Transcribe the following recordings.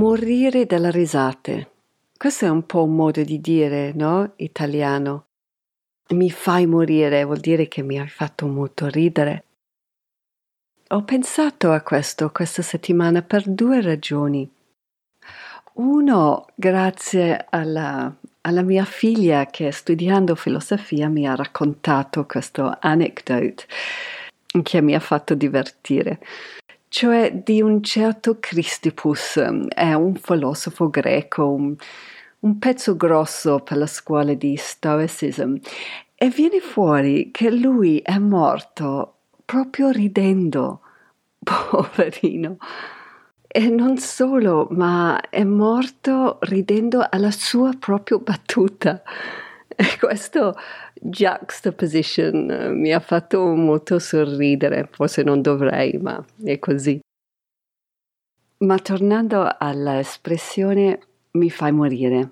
Morire dalle risate. Questo è un po' un modo di dire, no? Italiano. Mi fai morire vuol dire che mi hai fatto molto ridere. Ho pensato a questo questa settimana per due ragioni. Uno, grazie alla, alla mia figlia che studiando filosofia mi ha raccontato questo anecdote che mi ha fatto divertire cioè di un certo Christipus, è un filosofo greco, un, un pezzo grosso per la scuola di Stoicism, e viene fuori che lui è morto proprio ridendo, poverino. E non solo, ma è morto ridendo alla sua propria battuta. E questo juxtaposition eh, mi ha fatto molto sorridere, forse non dovrei, ma è così. Ma tornando all'espressione mi fai morire.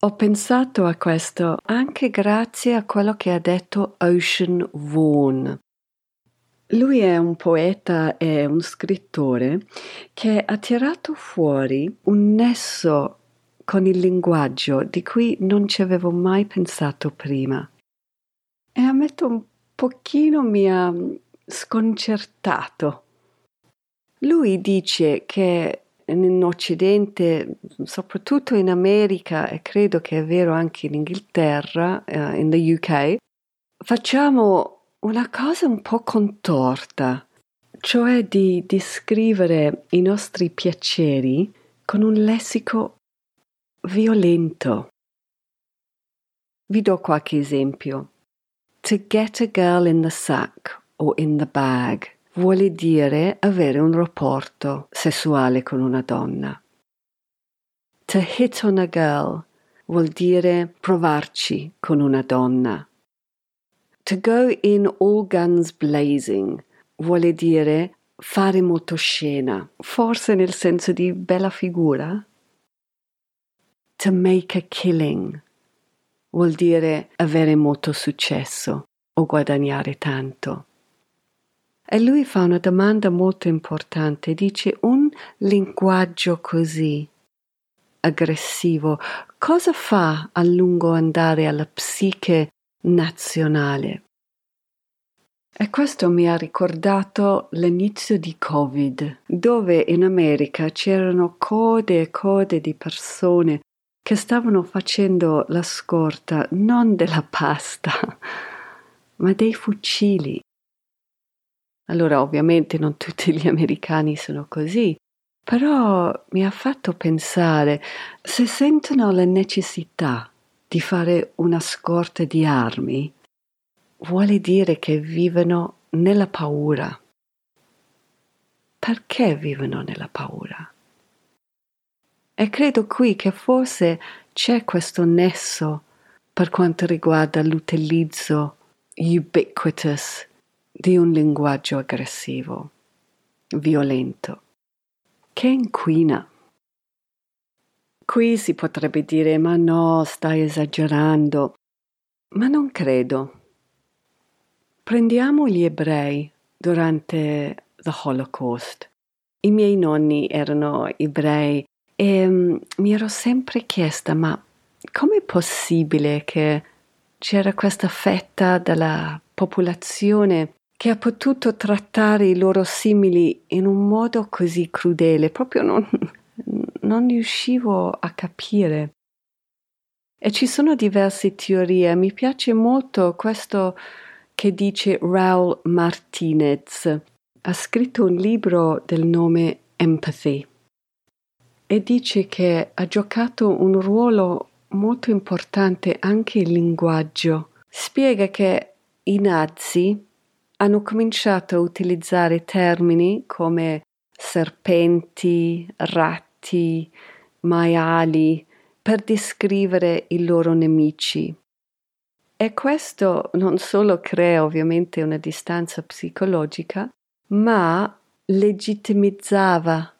Ho pensato a questo anche grazie a quello che ha detto Ocean Vaughan. Lui è un poeta e un scrittore che ha tirato fuori un nesso con il linguaggio di cui non ci avevo mai pensato prima. E ammetto un pochino mi ha sconcertato. Lui dice che in Occidente, soprattutto in America e credo che è vero anche in Inghilterra, uh, in the UK, facciamo una cosa un po' contorta, cioè di descrivere i nostri piaceri con un lessico violento. Vi do qualche esempio. To get a girl in the sack o in the bag vuole dire avere un rapporto sessuale con una donna. To hit on a girl vuol dire provarci con una donna. To go in all guns blazing vuole dire fare molto scena, forse nel senso di bella figura, to make a killing vuol dire avere molto successo o guadagnare tanto. E lui fa una domanda molto importante, dice un linguaggio così aggressivo, cosa fa a lungo andare alla psiche nazionale? E questo mi ha ricordato l'inizio di Covid, dove in America c'erano code e code di persone che stavano facendo la scorta non della pasta, ma dei fucili. Allora ovviamente non tutti gli americani sono così, però mi ha fatto pensare se sentono la necessità di fare una scorta di armi, vuole dire che vivono nella paura. Perché vivono nella paura? E credo qui che forse c'è questo nesso per quanto riguarda l'utilizzo ubiquitous di un linguaggio aggressivo, violento, che inquina. Qui si potrebbe dire ma no, stai esagerando, ma non credo. Prendiamo gli ebrei durante the Holocaust. I miei nonni erano ebrei e um, mi ero sempre chiesta, ma com'è possibile che c'era questa fetta della popolazione che ha potuto trattare i loro simili in un modo così crudele? Proprio non, non riuscivo a capire. E ci sono diverse teorie. Mi piace molto questo che dice Raul Martinez. Ha scritto un libro del nome Empathy e dice che ha giocato un ruolo molto importante anche il linguaggio. Spiega che i nazi hanno cominciato a utilizzare termini come serpenti, ratti, maiali, per descrivere i loro nemici. E questo non solo crea ovviamente una distanza psicologica, ma legittimizzava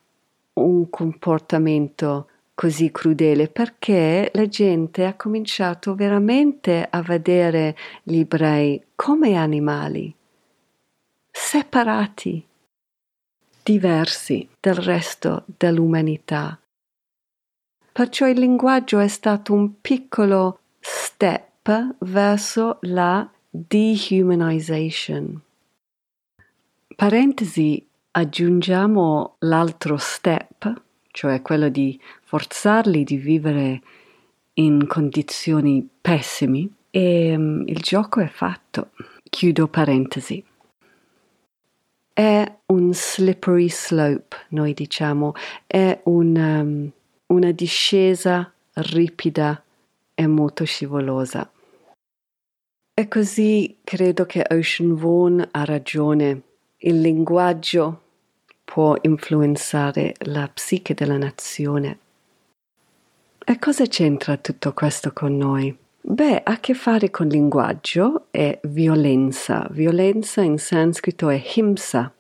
un comportamento così crudele perché la gente ha cominciato veramente a vedere gli ebrei come animali, separati, diversi dal resto dell'umanità. Perciò il linguaggio è stato un piccolo step verso la dehumanization. Parentesi, aggiungiamo l'altro step, cioè quello di forzarli di vivere in condizioni pessime e um, il gioco è fatto. Chiudo parentesi. È un slippery slope, noi diciamo, è un, um, una discesa ripida e molto scivolosa. E così credo che Ocean Vaughan ha ragione. Il linguaggio può influenzare la psiche della nazione. E cosa c'entra tutto questo con noi? Beh, ha a che fare con linguaggio e violenza. Violenza in sanscrito è himsa,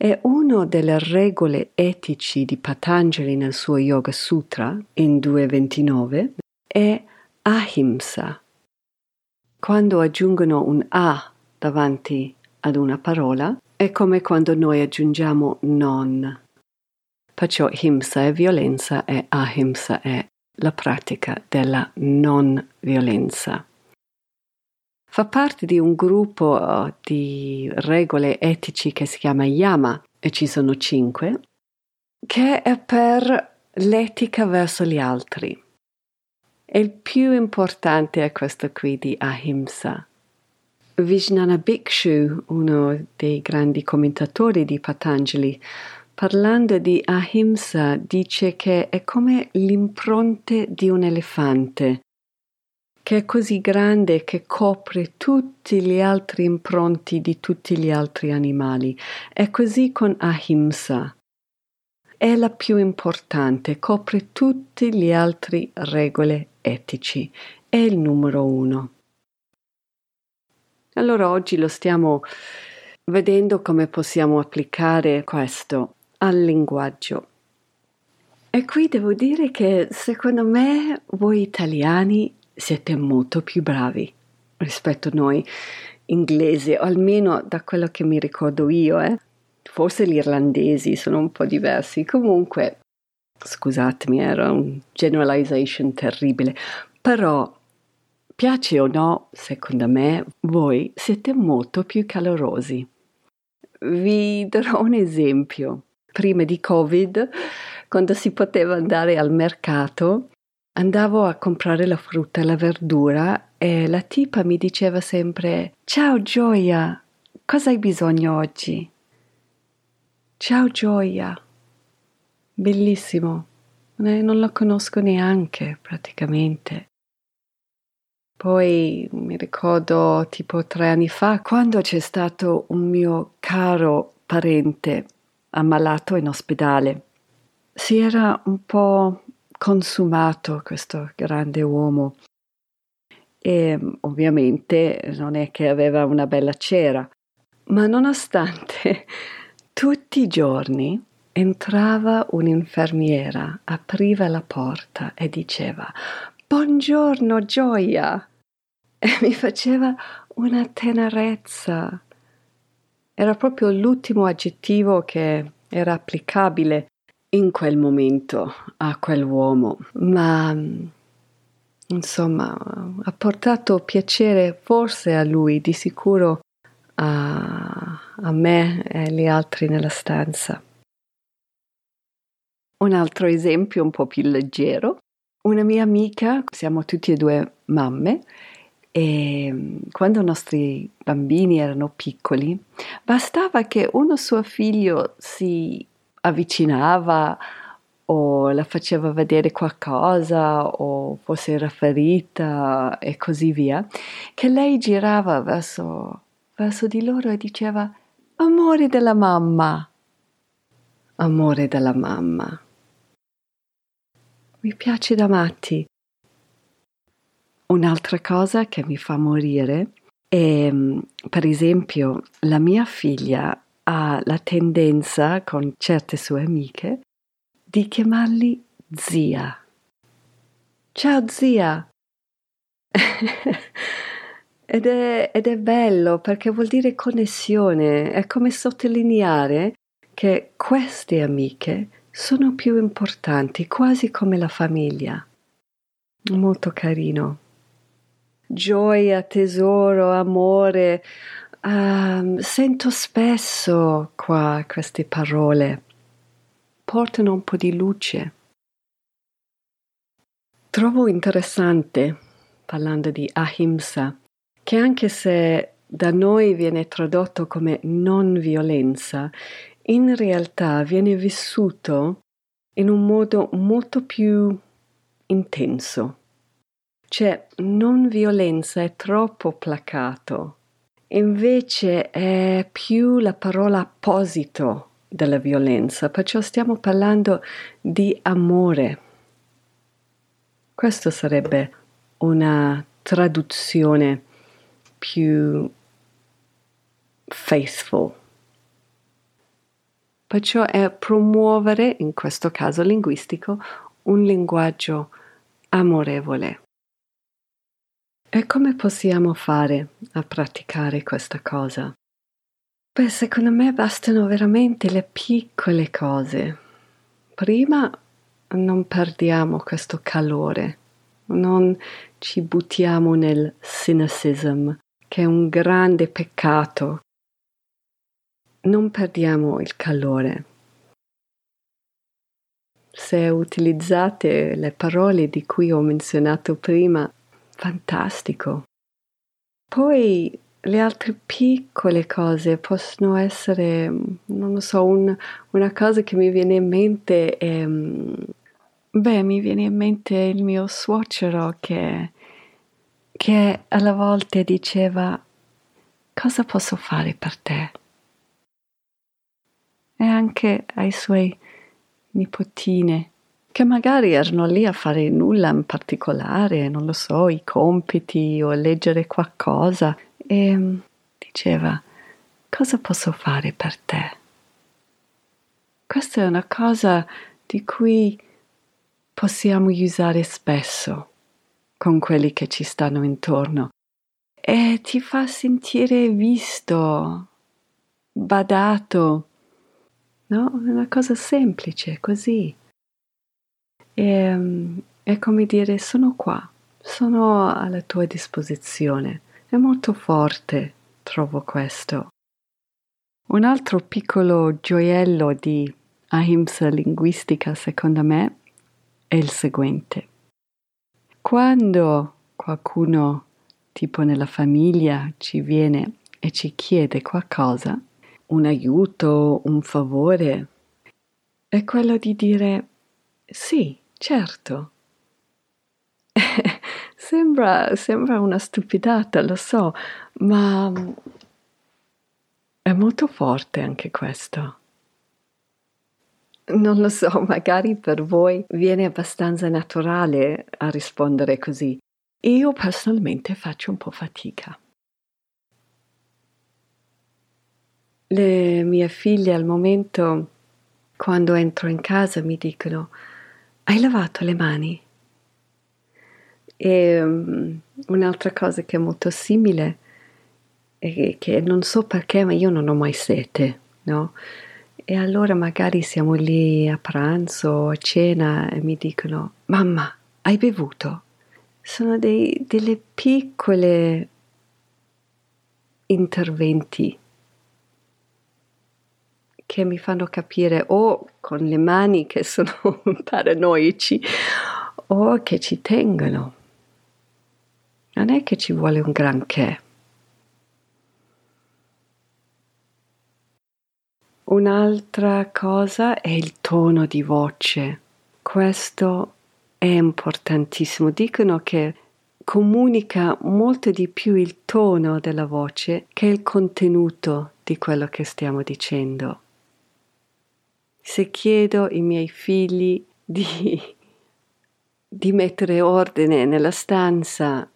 è una delle regole etici di Patanjali nel suo Yoga Sutra, in 2.29, è ahimsa. Quando aggiungono un a davanti ad una parola, è come quando noi aggiungiamo non. Perciò himsa è violenza e ahimsa è la pratica della non violenza fa parte di un gruppo uh, di regole etici che si chiama Yama, e ci sono cinque, che è per l'etica verso gli altri. E il più importante è questo qui di Ahimsa. Vijnana Bhikshu, uno dei grandi commentatori di Patanjali, parlando di Ahimsa, dice che è come l'impronte di un elefante che è così grande che copre tutti gli altri impronti di tutti gli altri animali. È così con Ahimsa. È la più importante, copre tutte le altre regole etici. È il numero uno. Allora oggi lo stiamo vedendo come possiamo applicare questo al linguaggio. E qui devo dire che secondo me voi italiani siete molto più bravi rispetto a noi inglesi, o almeno da quello che mi ricordo io, eh. Forse gli irlandesi sono un po' diversi. Comunque, scusatemi, era un generalization terribile, però piace o no, secondo me, voi siete molto più calorosi. Vi darò un esempio. Prima di Covid, quando si poteva andare al mercato, Andavo a comprare la frutta e la verdura e la tipa mi diceva sempre Ciao Gioia, cosa hai bisogno oggi? Ciao Gioia. Bellissimo. Non la conosco neanche praticamente. Poi mi ricordo tipo tre anni fa quando c'è stato un mio caro parente ammalato in ospedale. Si era un po' consumato questo grande uomo. E ovviamente non è che aveva una bella cera, ma nonostante tutti i giorni entrava un'infermiera, apriva la porta e diceva Buongiorno gioia e mi faceva una tenerezza. Era proprio l'ultimo aggettivo che era applicabile in quel momento a quell'uomo, ma insomma ha portato piacere forse a lui, di sicuro a, a me e gli altri nella stanza. Un altro esempio un po' più leggero. Una mia amica, siamo tutti e due mamme, e quando i nostri bambini erano piccoli, bastava che uno suo figlio si avvicinava o la faceva vedere qualcosa o fosse era ferita e così via, che lei girava verso, verso di loro e diceva amore della mamma. amore della mamma. Mi piace da matti. Un'altra cosa che mi fa morire è, per esempio, la mia figlia ha la tendenza, con certe sue amiche, di chiamarli zia. Ciao zia! ed, è, ed è bello perché vuol dire connessione, è come sottolineare che queste amiche sono più importanti, quasi come la famiglia. Molto carino. Gioia, tesoro, amore. Uh, sento spesso qua queste parole. Portano un po' di luce. Trovo interessante, parlando di ahimsa, che anche se da noi viene tradotto come non violenza, in realtà viene vissuto in un modo molto più intenso. Cioè, non violenza è troppo placato, invece è più la parola apposito della violenza, perciò stiamo parlando di amore. Questo sarebbe una traduzione più faithful Perciò è promuovere, in questo caso linguistico, un linguaggio amorevole. E come possiamo fare a praticare questa cosa? Beh, secondo me bastano veramente le piccole cose. Prima non perdiamo questo calore, non ci buttiamo nel cynicism, che è un grande peccato non perdiamo il calore. Se utilizzate le parole di cui ho menzionato prima, fantastico. Poi le altre piccole cose possono essere, non lo so, un, una cosa che mi viene in mente è, beh, mi viene in mente il mio suocero che, che alla volte diceva, cosa posso fare per te? e anche ai suoi nipotine, che magari erano lì a fare nulla in particolare, non lo so, i compiti o leggere qualcosa, e mm, diceva, cosa posso fare per te? Questa è una cosa di cui possiamo usare spesso con quelli che ci stanno intorno e ti fa sentire visto, badato, no? È una cosa semplice, così. E, ehm, è come dire sono qua, sono alla tua disposizione. È molto forte, trovo questo. Un altro piccolo gioiello di ahimsa linguistica, secondo me, è il seguente. Quando qualcuno, tipo nella famiglia, ci viene e ci chiede qualcosa, un aiuto, un favore, è quello di dire sì, certo. sembra, sembra una stupidata, lo so, ma è molto forte anche questo. Non lo so, magari per voi viene abbastanza naturale a rispondere così. Io personalmente faccio un po' fatica. Le mie figlie al momento, quando entro in casa, mi dicono, hai lavato le mani? E um, un'altra cosa che è molto simile è che non so perché, ma io non ho mai sete, no? E allora magari siamo lì a pranzo o a cena e mi dicono, mamma, hai bevuto? Sono dei, delle piccole interventi che mi fanno capire o con le mani che sono paranoici o che ci tengono. Non è che ci vuole un granché. Un'altra cosa è il tono di voce. Questo è importantissimo. Dicono che comunica molto di più il tono della voce che il contenuto di quello che stiamo dicendo. Se chiedo ai miei figli di, di mettere ordine nella stanza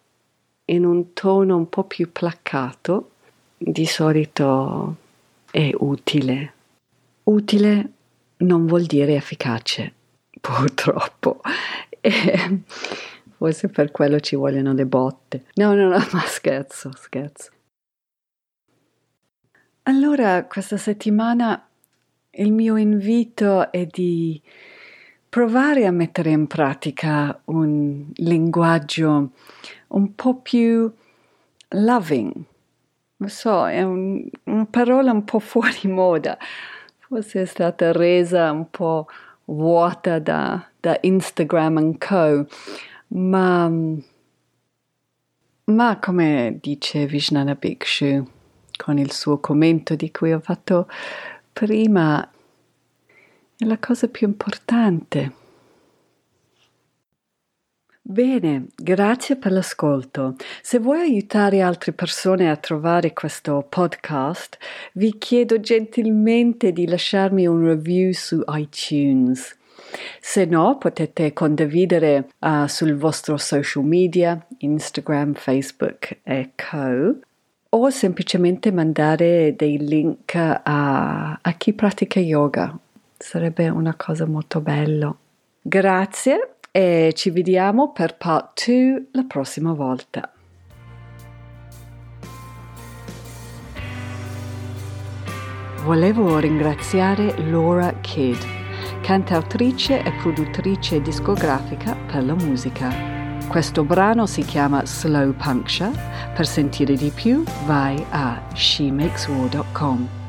in un tono un po' più placato, di solito è utile. Utile non vuol dire efficace, purtroppo. E forse per quello ci vogliono le botte. No, no, no, ma scherzo, scherzo. Allora, questa settimana il mio invito è di provare a mettere in pratica un linguaggio un po' più loving. Lo so, è un, una parola un po' fuori moda, forse è stata resa un po' vuota da, da Instagram and co, ma, ma come dice Vishnana Bhikshu con il suo commento di cui ho fatto prima, è la cosa più importante. Bene, grazie per l'ascolto. Se vuoi aiutare altre persone a trovare questo podcast, vi chiedo gentilmente di lasciarmi un review su iTunes. Se no, potete condividere uh, sul vostro social media, Instagram, Facebook e co, o semplicemente mandare dei link a, a chi pratica yoga. Sarebbe una cosa molto bella. Grazie e ci vediamo per part 2 la prossima volta. Volevo ringraziare Laura Kidd, cantautrice e produttrice discografica per la musica. Questo brano si chiama Slow Puncture. Per sentire di più vai a shemakeswar.com.